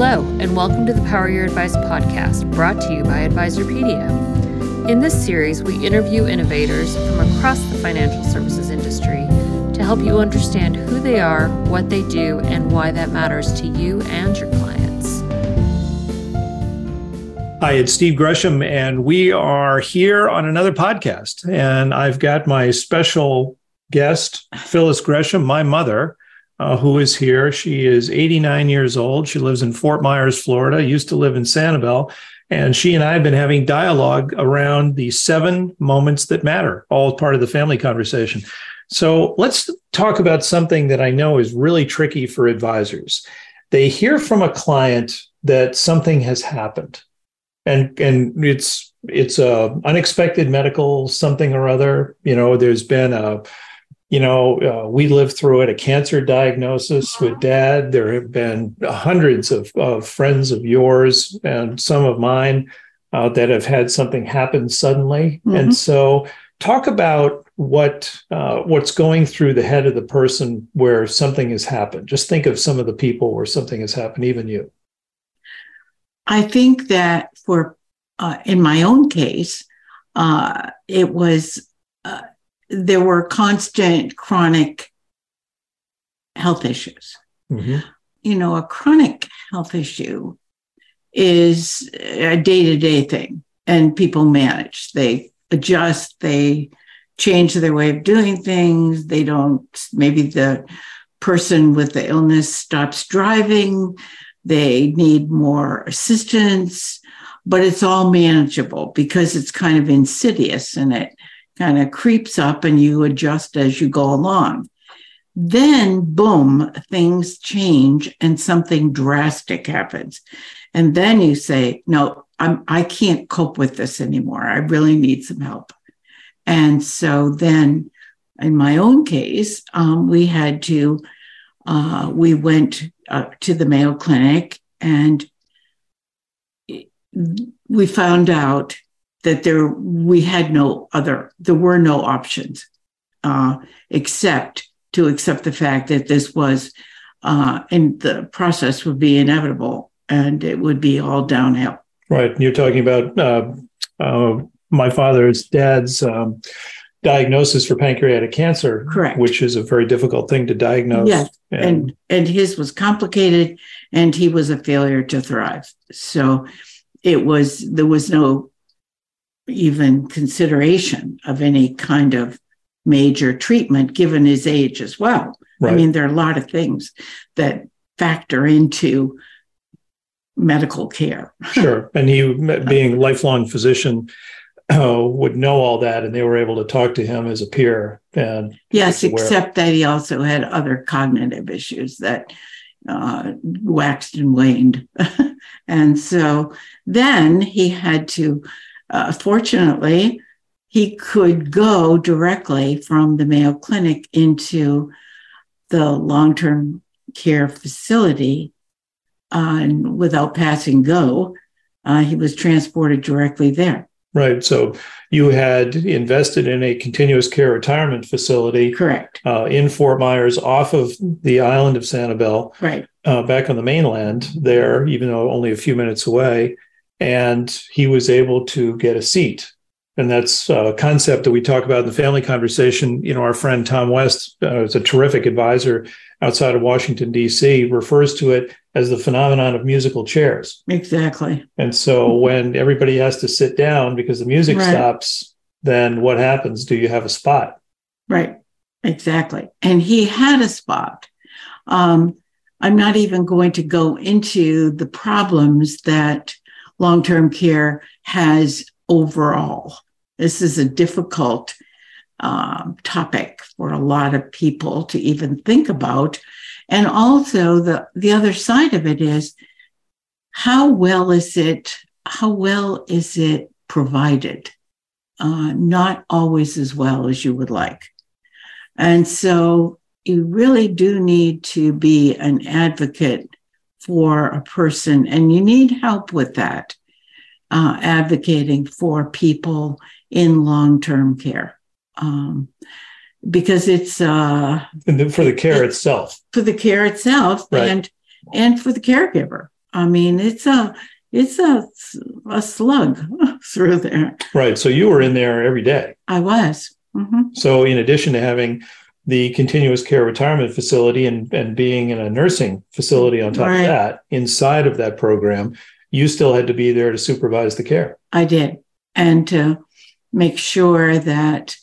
Hello, and welcome to the Power Your Advice podcast, brought to you by Advisorpedia. In this series, we interview innovators from across the financial services industry to help you understand who they are, what they do, and why that matters to you and your clients. Hi, it's Steve Gresham, and we are here on another podcast. And I've got my special guest, Phyllis Gresham, my mother uh, who is here. She is 89 years old. She lives in Fort Myers, Florida, used to live in Sanibel. And she and I have been having dialogue around the seven moments that matter, all part of the family conversation. So let's talk about something that I know is really tricky for advisors. They hear from a client that something has happened. And, and it's it's a unexpected medical something or other. You know, there's been a you know, uh, we lived through it, a cancer diagnosis with dad. There have been hundreds of, of friends of yours and some of mine uh, that have had something happen suddenly. Mm-hmm. And so, talk about what uh, what's going through the head of the person where something has happened. Just think of some of the people where something has happened, even you. I think that for uh, in my own case, uh, it was uh, there were constant chronic health issues. Mm-hmm. You know, a chronic health issue is a day to day thing, and people manage. They adjust, they change their way of doing things. They don't, maybe the person with the illness stops driving, they need more assistance, but it's all manageable because it's kind of insidious and it kind of creeps up and you adjust as you go along. Then, boom, things change and something drastic happens. And then you say, no, I'm, I can't cope with this anymore. I really need some help. And so then, in my own case, um, we had to, uh, we went uh, to the Mayo Clinic and we found out that there we had no other there were no options uh, except to accept the fact that this was uh, and the process would be inevitable and it would be all downhill. Right. You're talking about uh, uh my father's dad's um, diagnosis for pancreatic cancer correct. which is a very difficult thing to diagnose. Yes. And, and and his was complicated and he was a failure to thrive. So it was there was no even consideration of any kind of major treatment given his age as well. Right. I mean, there are a lot of things that factor into medical care. sure. And he, being a lifelong physician, uh, would know all that, and they were able to talk to him as a peer. And yes, except that he also had other cognitive issues that uh, waxed and waned. and so then he had to uh, fortunately, he could go directly from the Mayo Clinic into the long term care facility uh, and without passing go. Uh, he was transported directly there. Right. So you had invested in a continuous care retirement facility. Correct. Uh, in Fort Myers, off of the island of Sanibel. Right. Uh, back on the mainland there, even though only a few minutes away and he was able to get a seat. And that's a concept that we talk about in the family conversation. You know, our friend Tom West uh, is a terrific advisor outside of Washington, D.C., refers to it as the phenomenon of musical chairs. Exactly. And so when everybody has to sit down because the music right. stops, then what happens? Do you have a spot? Right. Exactly. And he had a spot. Um, I'm not even going to go into the problems that long term care has overall. This is a difficult um, topic for a lot of people to even think about. And also, the, the other side of it is how well is it? How well is it provided? Uh, not always as well as you would like. And so you really do need to be an advocate for a person, and you need help with that, uh, advocating for people in long term care. Um, because it's uh, for the care itself, for the care itself, right. and and for the caregiver. I mean, it's a it's a a slug through there. Right. So you were in there every day. I was. Mm-hmm. So in addition to having the continuous care retirement facility and, and being in a nursing facility on top right. of that, inside of that program, you still had to be there to supervise the care. I did. And to make sure that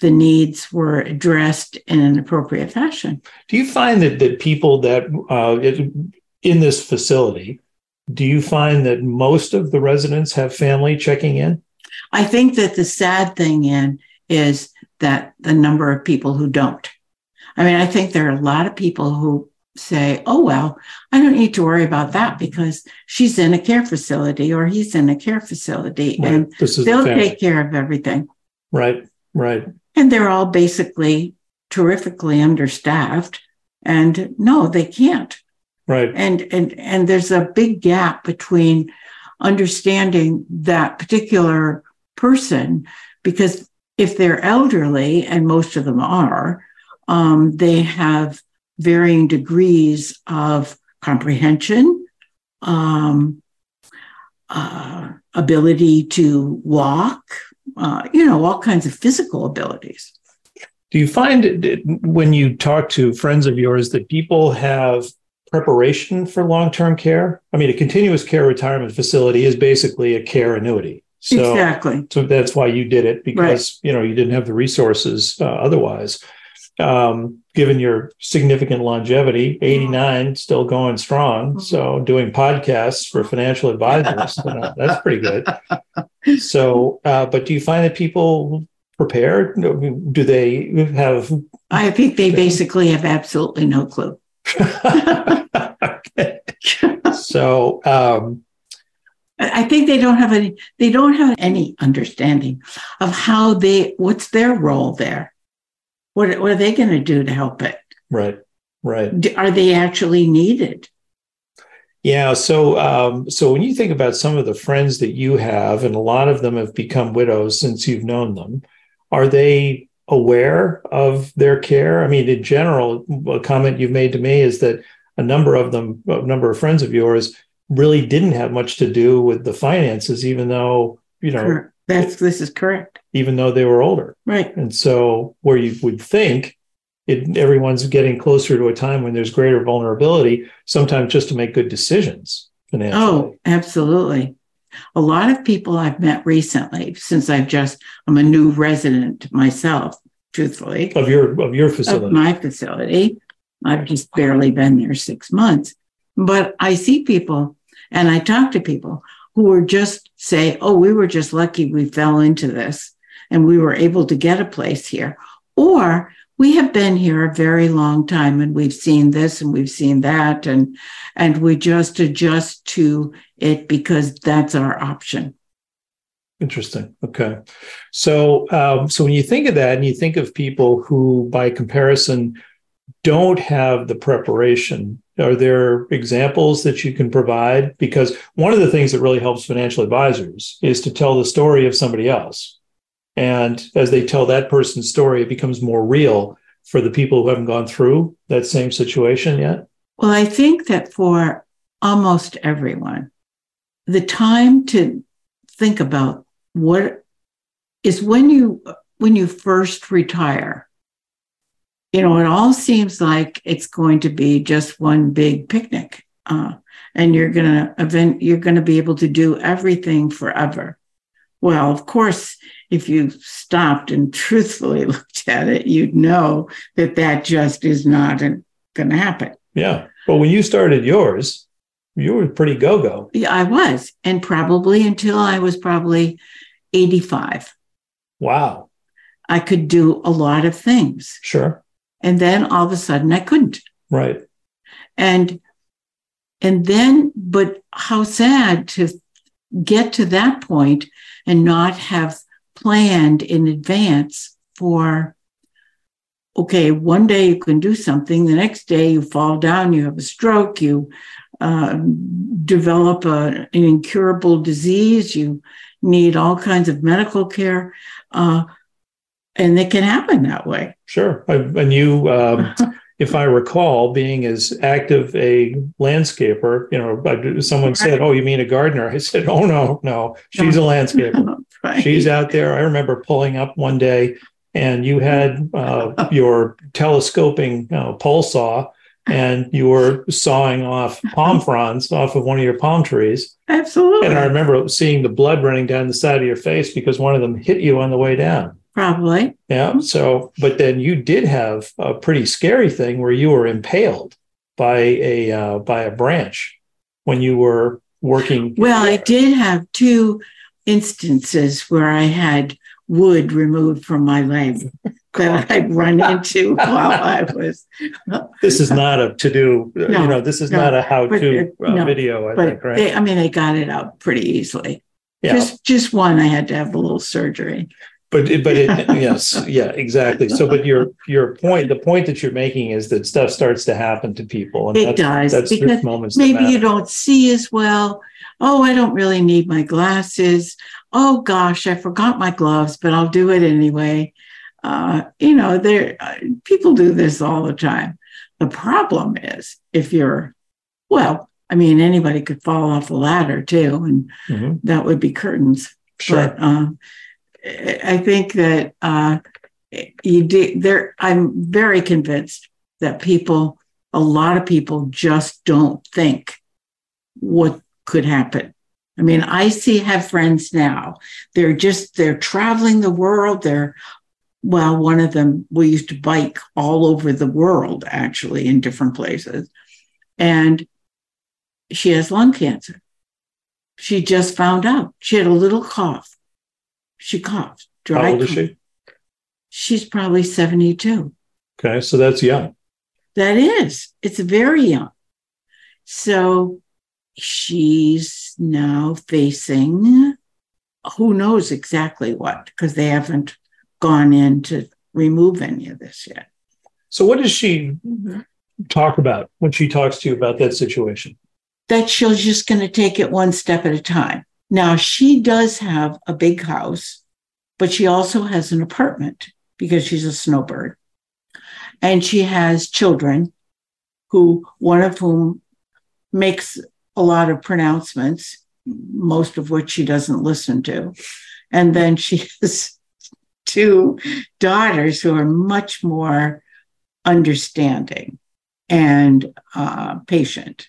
the needs were addressed in an appropriate fashion. Do you find that, that people that uh, in this facility, do you find that most of the residents have family checking in? I think that the sad thing in is that the number of people who don't. I mean, I think there are a lot of people who say, oh, well, I don't need to worry about that because she's in a care facility or he's in a care facility right. and they'll the take care of everything. Right, right. And they're all basically terrifically understaffed. And no, they can't. Right. And and and there's a big gap between understanding that particular person because if they're elderly, and most of them are, um, they have varying degrees of comprehension, um, uh, ability to walk, uh, you know, all kinds of physical abilities. Do you find when you talk to friends of yours that people have preparation for long term care? I mean, a continuous care retirement facility is basically a care annuity. So, exactly. So that's why you did it because right. you know you didn't have the resources uh, otherwise. Um, given your significant longevity, 89 still going strong. Mm-hmm. So doing podcasts for financial advisors, you know, that's pretty good. So, uh, but do you find that people prepare? Do they have? I think they basically have absolutely no clue. Okay. So, um, I think they don't have any, they don't have any understanding of how they, what's their role there? What, what are they going to do to help it? Right, right. Are they actually needed? Yeah. So, um, so when you think about some of the friends that you have, and a lot of them have become widows since you've known them, are they aware of their care? I mean, in general, a comment you've made to me is that a number of them, a number of friends of yours, really didn't have much to do with the finances, even though, you know, correct. that's this is correct. Even though they were older. Right. And so where you would think it, everyone's getting closer to a time when there's greater vulnerability, sometimes just to make good decisions financially. Oh, absolutely. A lot of people I've met recently, since I've just I'm a new resident myself, truthfully. Of your of your facility. Of my facility. I've just barely been there six months. But I see people and I talk to people who were just say, oh, we were just lucky we fell into this and we were able to get a place here. Or we have been here a very long time and we've seen this and we've seen that and and we just adjust to it because that's our option. Interesting. Okay. So um, so when you think of that and you think of people who by comparison don't have the preparation are there examples that you can provide? Because one of the things that really helps financial advisors is to tell the story of somebody else. And as they tell that person's story, it becomes more real for the people who haven't gone through that same situation yet. Well, I think that for almost everyone, the time to think about what is when you when you first retire you know, it all seems like it's going to be just one big picnic. Uh, and you're going to event, you're going to be able to do everything forever. Well, of course, if you stopped and truthfully looked at it, you'd know that that just is not going to happen. Yeah. Well, when you started yours, you were pretty go go. Yeah, I was. And probably until I was probably 85. Wow. I could do a lot of things. Sure and then all of a sudden I couldn't. Right. And and then, but how sad to get to that point and not have planned in advance for okay, one day you can do something, the next day you fall down, you have a stroke, you uh, develop a, an incurable disease, you need all kinds of medical care. Uh, and it can happen that way. Sure, and you um, if I recall, being as active a landscaper, you know, someone right. said, "Oh, you mean a gardener?" I said, "Oh no, no, she's a landscaper. right. She's out there." I remember pulling up one day, and you had uh, your telescoping uh, pole saw, and you were sawing off palm fronds off of one of your palm trees. Absolutely. And I remember seeing the blood running down the side of your face because one of them hit you on the way down. Probably. Yeah. So, but then you did have a pretty scary thing where you were impaled by a uh, by a branch when you were working. Well, I did have two instances where I had wood removed from my leg that I'd run into while I was. this is not a to do, no, you know, this is no, not a how to uh, no, video, I but think, right? They, I mean, they got it out pretty easily. Yeah. Just, just one, I had to have a little surgery. But it, but it, yes, yeah, exactly. So, but your your point, the point that you're making is that stuff starts to happen to people, and it does that's because moments maybe you don't see as well. Oh, I don't really need my glasses. Oh gosh, I forgot my gloves, but I'll do it anyway. Uh, you know, there uh, people do this all the time. The problem is if you're well, I mean, anybody could fall off a ladder too, and mm-hmm. that would be curtains. Sure. But, uh, I think that uh, you do, there. I'm very convinced that people, a lot of people, just don't think what could happen. I mean, I see have friends now. They're just they're traveling the world. They're well, one of them we used to bike all over the world, actually, in different places, and she has lung cancer. She just found out. She had a little cough she coughed. Dry How old cough. is she? She's probably 72. Okay, so that's young. That is. It's very young. So she's now facing who knows exactly what, because they haven't gone in to remove any of this yet. So, what does she mm-hmm. talk about when she talks to you about that situation? That she's just going to take it one step at a time. Now, she does have a big house, but she also has an apartment because she's a snowbird. And she has children who, one of whom makes a lot of pronouncements, most of which she doesn't listen to. And then she has two daughters who are much more understanding and uh, patient.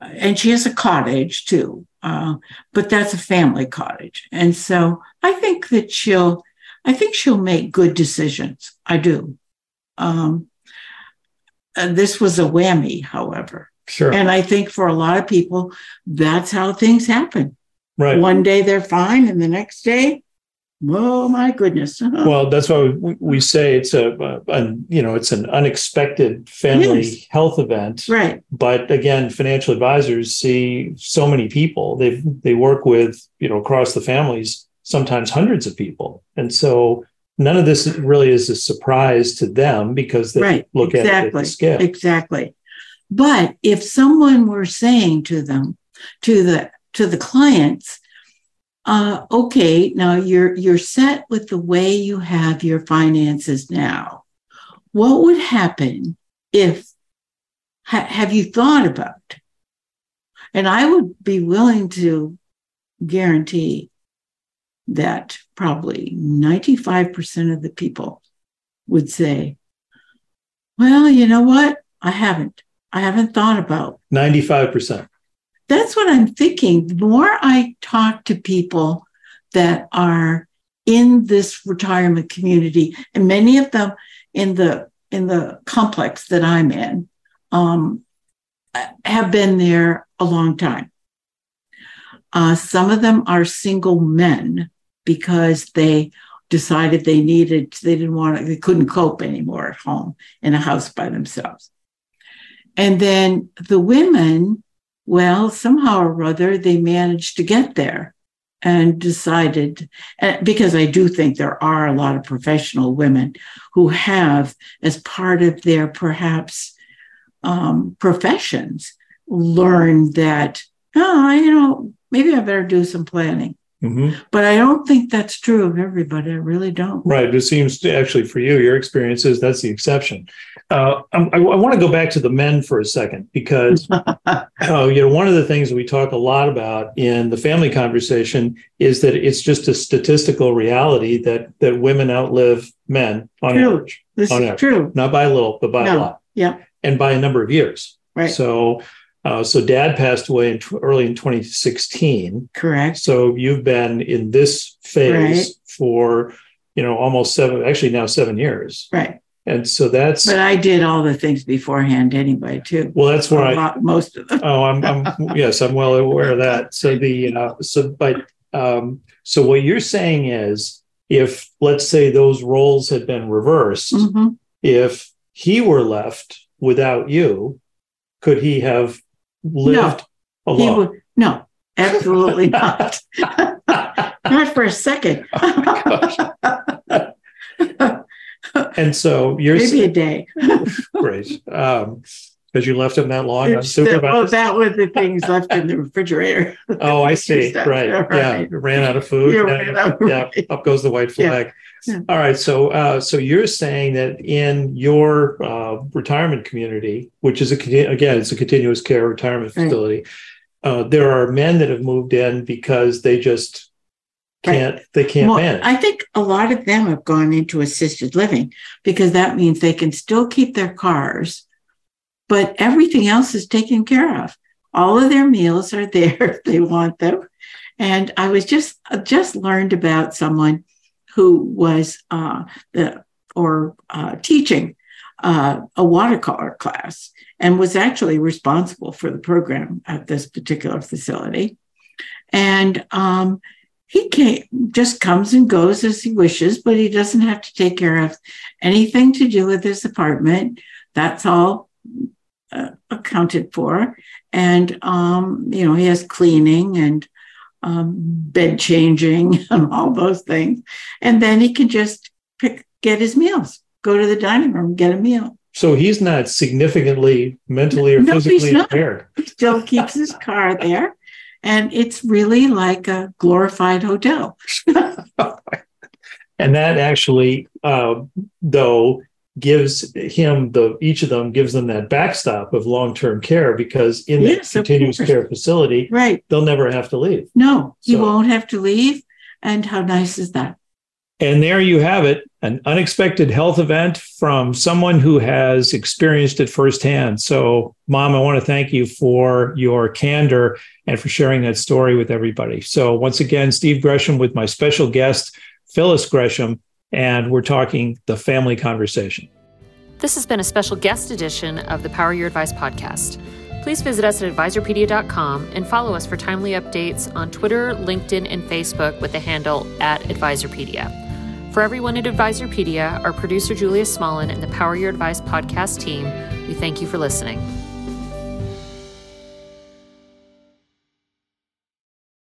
And she has a cottage too, uh, but that's a family cottage. And so I think that she'll, I think she'll make good decisions. I do. Um, this was a whammy, however. Sure. And I think for a lot of people, that's how things happen. Right. One day they're fine, and the next day Oh my goodness! Uh-huh. well, that's why we, we uh-huh. say it's a, uh, a, a, you know it's an unexpected family yes. health event, right? But again, financial advisors see so many people. They they work with you know across the families, sometimes hundreds of people, and so none of this really is a surprise to them because they right. look exactly. at it at the scale. Exactly. But if someone were saying to them, to the to the clients, uh, okay, now you're you're set with the way you have your finances now. What would happen if ha- have you thought about? And I would be willing to guarantee that probably 95% of the people would say, well, you know what? I haven't. I haven't thought about 95% that's what I'm thinking. The more I talk to people that are in this retirement community, and many of them in the in the complex that I'm in, um, have been there a long time. Uh, some of them are single men because they decided they needed, they didn't want to, they couldn't cope anymore at home in a house by themselves. And then the women well, somehow or other, they managed to get there and decided, because I do think there are a lot of professional women who have, as part of their perhaps um, professions, learned that, oh, you know, maybe I better do some planning. Mhm. But I don't think that's true of everybody. I really don't. Right. It seems to actually for you, your experience is that's the exception. Uh, I, I want to go back to the men for a second because uh, you know one of the things we talk a lot about in the family conversation is that it's just a statistical reality that that women outlive men on True. average, This On is average. true. not by a little, but by a lot, Yeah. and by a number of years. Right. So, uh, so dad passed away in tw- early in 2016. Correct. So you've been in this phase Right. for, you know, almost seven, actually now seven years. Right. And so that's, But I did all the things beforehand anyway, too. well, that's where I, lot, most of them. oh, I'm, I'm, yes, I'm well aware of that. So the, uh, so, but, um, so what you're saying is if, let's say those roles had been reversed, Mhm. if he were left without you, could he have lived He alone? would, no, absolutely not. Not for a second. and so you're Maybe a day. great. Um, because you left them that long It's the- well, unsupervised. that was the things left in the refrigerator. Oh, I see. Stuff. Right. Yeah. Right. Ran out of food. Yeah, Yeah. yeah. Up goes the white flag. Yeah. All right. So, uh, so you're saying that in your uh, retirement community, which is a again, it's a continuous care retirement Right. facility, uh, there are men that have moved in because they just can't. They can't Well, manage. I think a lot of them have gone into assisted living because that means they can still keep their cars, but everything else is taken care of. All of their meals are there if they want them. And I was just just learned about someone who was uh, the or uh, teaching uh, a watercolor class and was actually responsible for the program at this particular facility. And um, he came, just comes and goes as he wishes, but he doesn't have to take care of anything to do with his apartment. That's all uh, accounted for. And, um, you know, he has cleaning and um, bed changing and all those things. And then he can just pick, get his meals, go to the dining room, get a meal. so he's not significantly mentally or No, physically impaired. He still keeps his car there. And it's really like a glorified hotel. and that actually uh, though gives him the each of them gives them that backstop of long-term care because in Yes, the continuous care facility Right. they'll never have to leave No, he So- won't have to leave. And how nice is that? and there you have it an unexpected health event from someone who has experienced it firsthand so mom i want to thank you for your candor and for sharing that story with everybody so once again steve gresham with my special guest phyllis gresham and we're talking the family conversation This has been a special guest edition of the Power Your Advice podcast. Please visit us at advisorpedia.com and follow us for timely updates on Twitter, LinkedIn, and Facebook with the handle at Advisorpedia. For everyone at Advisorpedia, our producer Julia Smolin and the Power Your Advice podcast team, we thank you for listening.